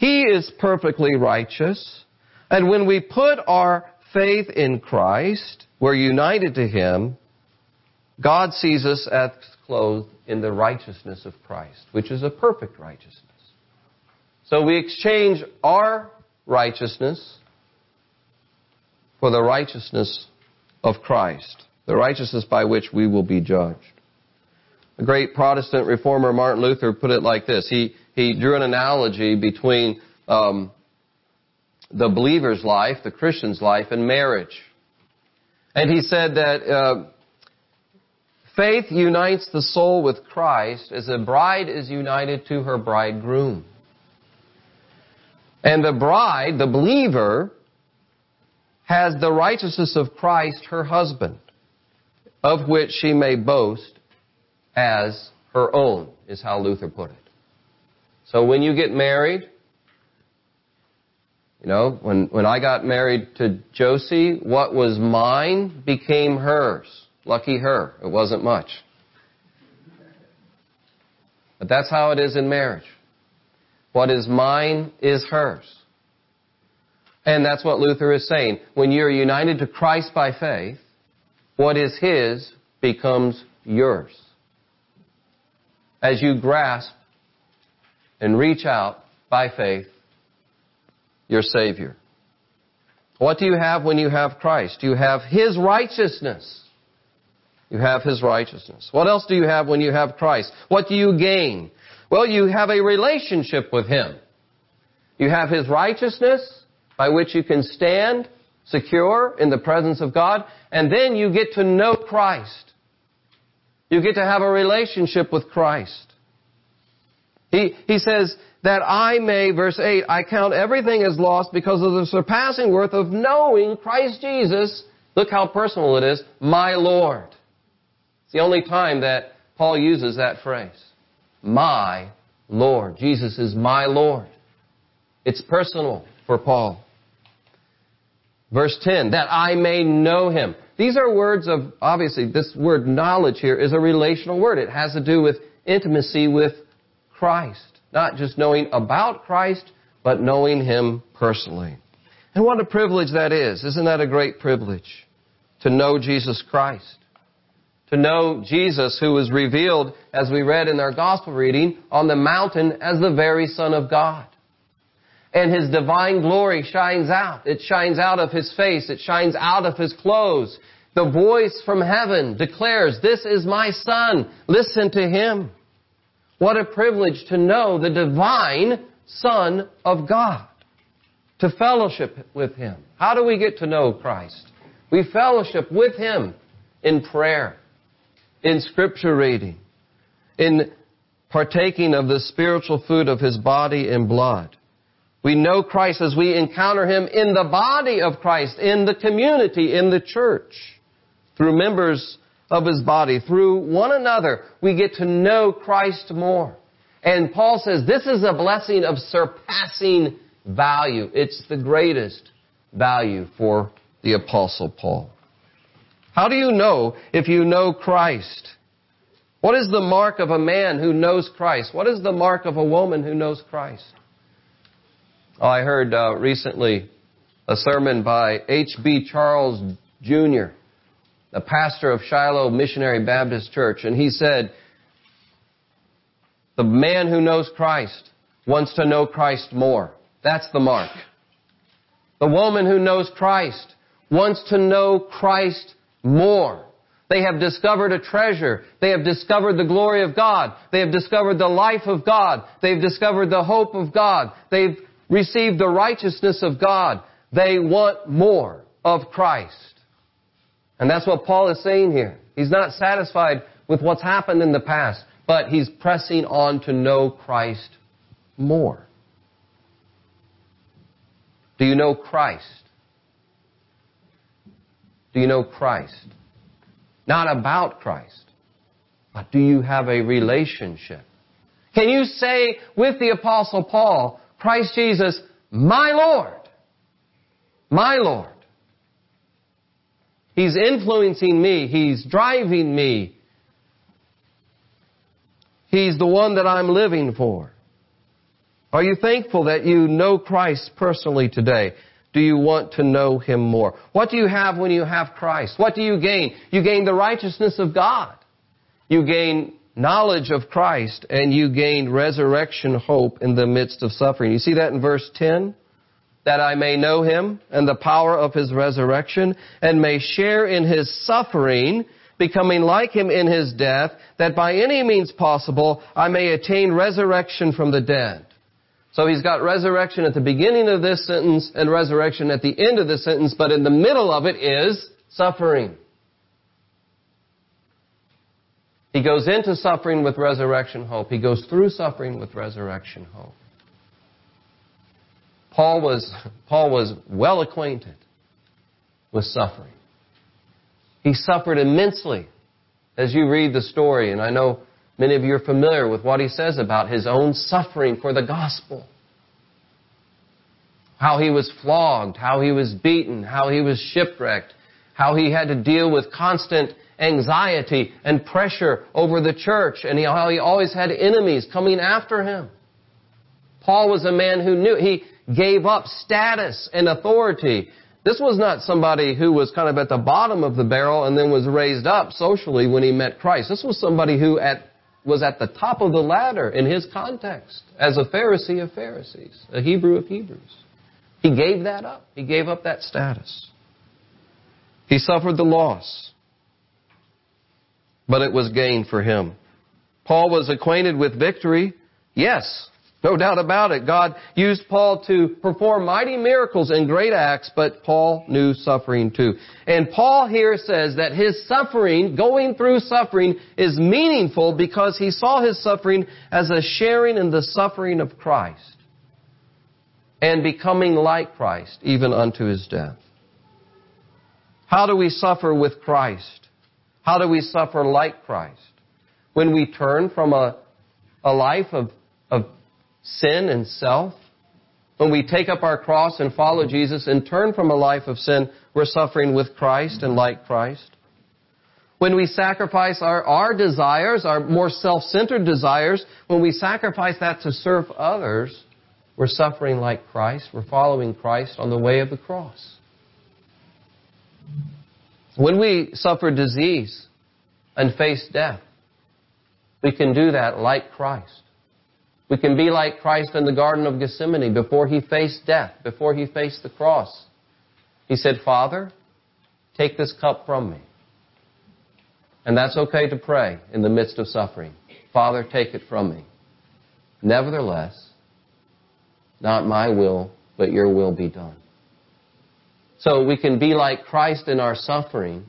He is perfectly righteous. And when we put our faith in Christ, we're united to Him, God sees us as clothed in the righteousness of Christ, which is a perfect righteousness. So we exchange our righteousness for the righteousness of Christ, the righteousness by which we will be judged. The great Protestant reformer Martin Luther put it like this. He, he drew an analogy between um, the believer's life, the Christian's life, and marriage. And he said that uh, faith unites the soul with Christ as a bride is united to her bridegroom. And the bride, the believer, has the righteousness of Christ, her husband, of which she may boast as her own, is how Luther put it. So when you get married, you know, when, when I got married to Josie, what was mine became hers. Lucky her. It wasn't much. But that's how it is in marriage. What is mine is hers. And that's what Luther is saying. When you're united to Christ by faith, what is his becomes yours. As you grasp and reach out by faith your Savior. What do you have when you have Christ? You have His righteousness. You have His righteousness. What else do you have when you have Christ? What do you gain? Well, you have a relationship with Him. You have His righteousness by which you can stand secure in the presence of God, and then you get to know Christ. You get to have a relationship with Christ. He, he says, that I may, verse 8, I count everything as lost because of the surpassing worth of knowing Christ Jesus. Look how personal it is, my Lord. It's the only time that Paul uses that phrase. My Lord. Jesus is my Lord. It's personal for Paul. Verse 10, that I may know him. These are words of, obviously, this word knowledge here is a relational word. It has to do with intimacy with Christ. Not just knowing about Christ, but knowing Him personally. And what a privilege that is. Isn't that a great privilege? To know Jesus Christ. To know Jesus who was revealed, as we read in our gospel reading, on the mountain as the very Son of God. And His divine glory shines out. It shines out of His face. It shines out of His clothes. The voice from heaven declares, this is my Son. Listen to Him. What a privilege to know the divine Son of God. To fellowship with Him. How do we get to know Christ? We fellowship with Him in prayer, in scripture reading, in partaking of the spiritual food of His body and blood. We know Christ as we encounter Him in the body of Christ, in the community, in the church, through members of his body. Through one another, we get to know Christ more. And Paul says this is a blessing of surpassing value. It's the greatest value for the apostle Paul. How do you know if you know Christ? What is the mark of a man who knows Christ? What is the mark of a woman who knows Christ? Oh, I heard uh, recently a sermon by H.B. Charles Jr the pastor of Shiloh Missionary Baptist Church, and he said, the man who knows Christ wants to know Christ more. That's the mark. The woman who knows Christ wants to know Christ more. They have discovered a treasure. They have discovered the glory of God. They have discovered the life of God. They've discovered the hope of God. They've received the righteousness of God. They want more of Christ. And that's what Paul is saying here. He's not satisfied with what's happened in the past, but he's pressing on to know Christ more. Do you know Christ? Do you know Christ? Not about Christ, but do you have a relationship? Can you say with the apostle Paul, Christ Jesus, my Lord? My Lord. He's influencing me. He's driving me. He's the one that I'm living for. Are you thankful that you know Christ personally today? Do you want to know Him more? What do you have when you have Christ? What do you gain? You gain the righteousness of God. You gain knowledge of Christ and you gain resurrection hope in the midst of suffering. You see that in verse 10? That I may know Him and the power of His resurrection and may share in His suffering becoming like him in his death, that by any means possible I may attain resurrection from the dead. So he's got resurrection at the beginning of this sentence and resurrection at the end of the sentence, but in the middle of it is suffering. He goes into suffering with resurrection hope. He goes through suffering with resurrection hope. Paul was, Paul was well acquainted with suffering. He suffered immensely as you read the story, and I know many of you are familiar with what he says about his own suffering for the gospel. How he was flogged, how he was beaten, how he was shipwrecked, how he had to deal with constant anxiety and pressure over the church, and how he always had enemies coming after him. Paul was a man who knew he gave up status and authority this was not somebody who was kind of at the bottom of the barrel and then was raised up socially when he met Christ. This was somebody who at, was at the top of the ladder in his context as a Pharisee of Pharisees, a Hebrew of Hebrews. He gave that up. He gave up that status. He suffered the loss, but it was gain for him. Paul was acquainted with victory, yes, no doubt about it. God used Paul to perform mighty miracles and great acts, but Paul knew suffering too. And Paul here says that his suffering, going through suffering, is meaningful because he saw his suffering as a sharing in the suffering of Christ and becoming like Christ, even unto his death. How do we suffer with Christ? How do we suffer like Christ? When we turn from a, a life of, of sin and self, when we take up our cross and follow Jesus and turn from a life of sin, we're suffering with Christ and like Christ. When we sacrifice our, our desires, our more self-centered desires, when we sacrifice that to serve others, we're suffering like Christ. We're following Christ on the way of the cross. When we suffer disease and face death, we can do that like Christ. We can be like Christ in the Garden of Gethsemane before he faced death, before he faced the cross. He said, Father, take this cup from me. And that's okay to pray in the midst of suffering. Father, take it from me. Nevertheless, not my will, but your will be done. So we can be like Christ in our suffering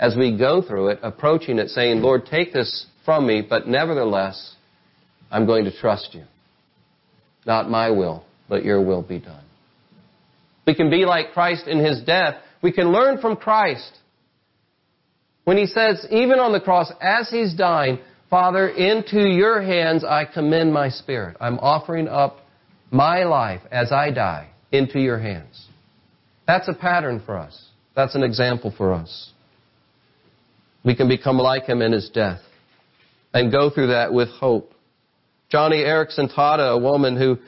as we go through it, approaching it, saying, Lord, take this from me, but nevertheless, I'm going to trust you. Not my will, but your will be done. We can be like Christ in his death. We can learn from Christ. When he says, even on the cross, as he's dying, Father, into your hands I commend my spirit. I'm offering up my life as I die into your hands. That's a pattern for us. That's an example for us. We can become like him in his death and go through that with hope. Joni Eareckson Tada, a woman who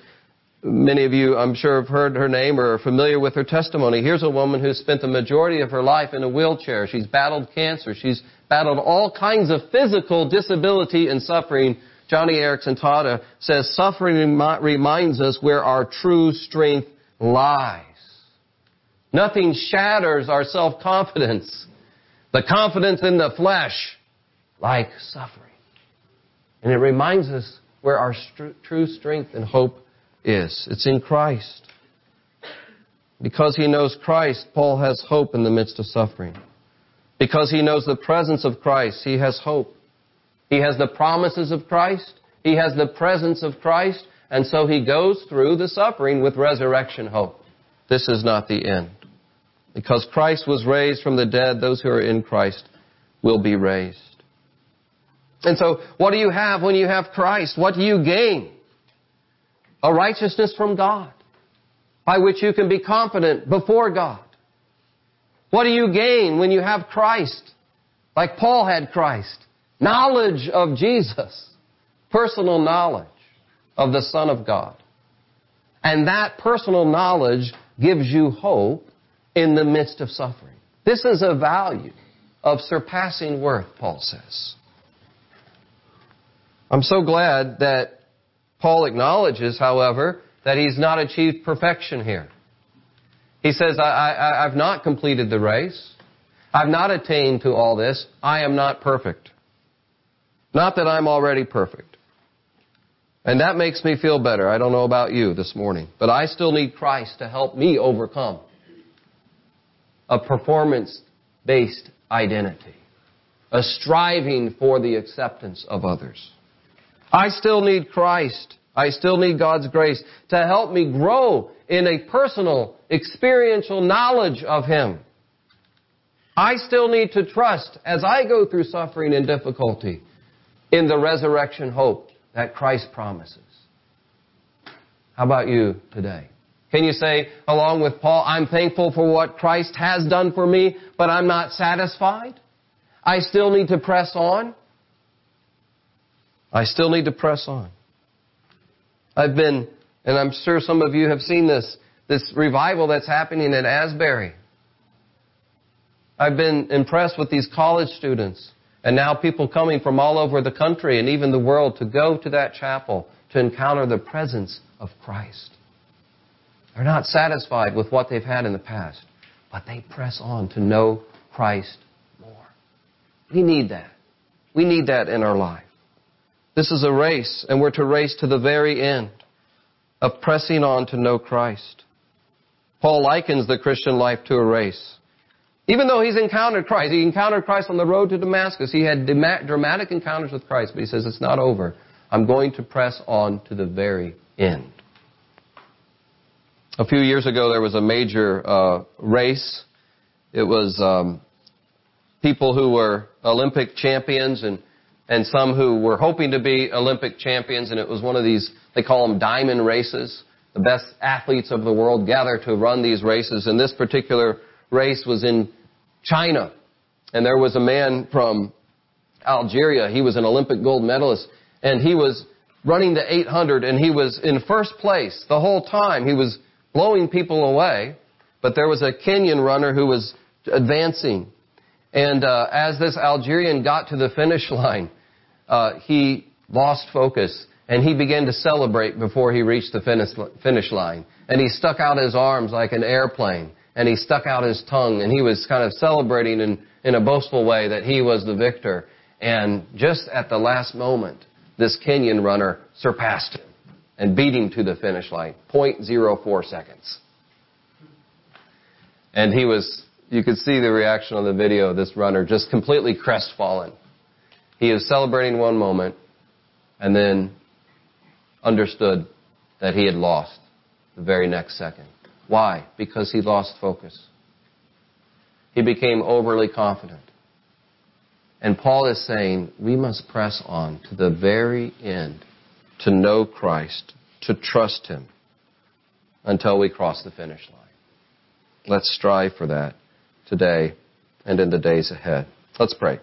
many of you, I'm sure, have heard her name or are familiar with her testimony. Here's a woman who spent the majority of her life in a wheelchair. She's battled cancer. She's battled all kinds of physical disability and suffering. Joni Eareckson Tada says, suffering reminds us where our true strength lies. Nothing shatters our self-confidence. The confidence in the flesh, like suffering. And it reminds us where our st- true strength and hope is. It's in Christ. Because he knows Christ, Paul has hope in the midst of suffering. Because he knows the presence of Christ, he has hope. He has the promises of Christ. He has the presence of Christ. And so he goes through the suffering with resurrection hope. This is not the end. Because Christ was raised from the dead, those who are in Christ will be raised. And so, what do you have when you have Christ? What do you gain? A righteousness from God, by which you can be confident before God. What do you gain when you have Christ? Like Paul had Christ. Knowledge of Jesus. Personal knowledge of the Son of God. And that personal knowledge gives you hope in the midst of suffering. This is a value of surpassing worth, Paul says. I'm so glad that Paul acknowledges, however, that he's not achieved perfection here. He says, I, have not completed the race. I've not attained to all this. I am not perfect. Not that I'm already perfect. And that makes me feel better. I don't know about you this morning, but I still need Christ to help me overcome a performance based identity, a striving for the acceptance of others. I still need Christ. I still need God's grace to help me grow in a personal, experiential knowledge of Him. I still need to trust as I go through suffering and difficulty in the resurrection hope that Christ promises. How about you today? Can you say, along with Paul, I'm thankful for what Christ has done for me, but I'm not satisfied? I still need to press on. I still need to press on. I've been, and I'm sure some of you have seen this, this revival that's happening at Asbury. I've been impressed with these college students and now people coming from all over the country and even the world to go to that chapel to encounter the presence of Christ. They're not satisfied with what they've had in the past, but they press on to know Christ more. We need that. We need that in our life. This is a race, and we're to race to the very end of pressing on to know Christ. Paul likens the Christian life to a race. Even though he's encountered Christ, he encountered Christ on the road to Damascus. He had dramatic encounters with Christ, but he says, it's not over. I'm going to press on to the very end. A few years ago, there was a major uh, race. It was um, people who were Olympic champions and and some who were hoping to be Olympic champions, and it was one of these, they call them diamond races. The best athletes of the world gather to run these races, and this particular race was in China. And there was a man from Algeria, he was an Olympic gold medalist, and he was running the 800, and he was in first place the whole time. He was blowing people away, but there was a Kenyan runner who was advancing. And uh, as this Algerian got to the finish line, uh, he lost focus and he began to celebrate before he reached the finish, finish line. And he stuck out his arms like an airplane and he stuck out his tongue and he was kind of celebrating in, in a boastful way that he was the victor. And just at the last moment, this Kenyan runner surpassed him and beat him to the finish line. 0.04 seconds. And he was, you could see the reaction on the video of this runner, just completely crestfallen. He is celebrating one moment and then understood that he had lost the very next second. Why? Because he lost focus. He became overly confident. And Paul is saying we must press on to the very end to know Christ, to trust Him until we cross the finish line. Let's strive for that today and in the days ahead. Let's pray.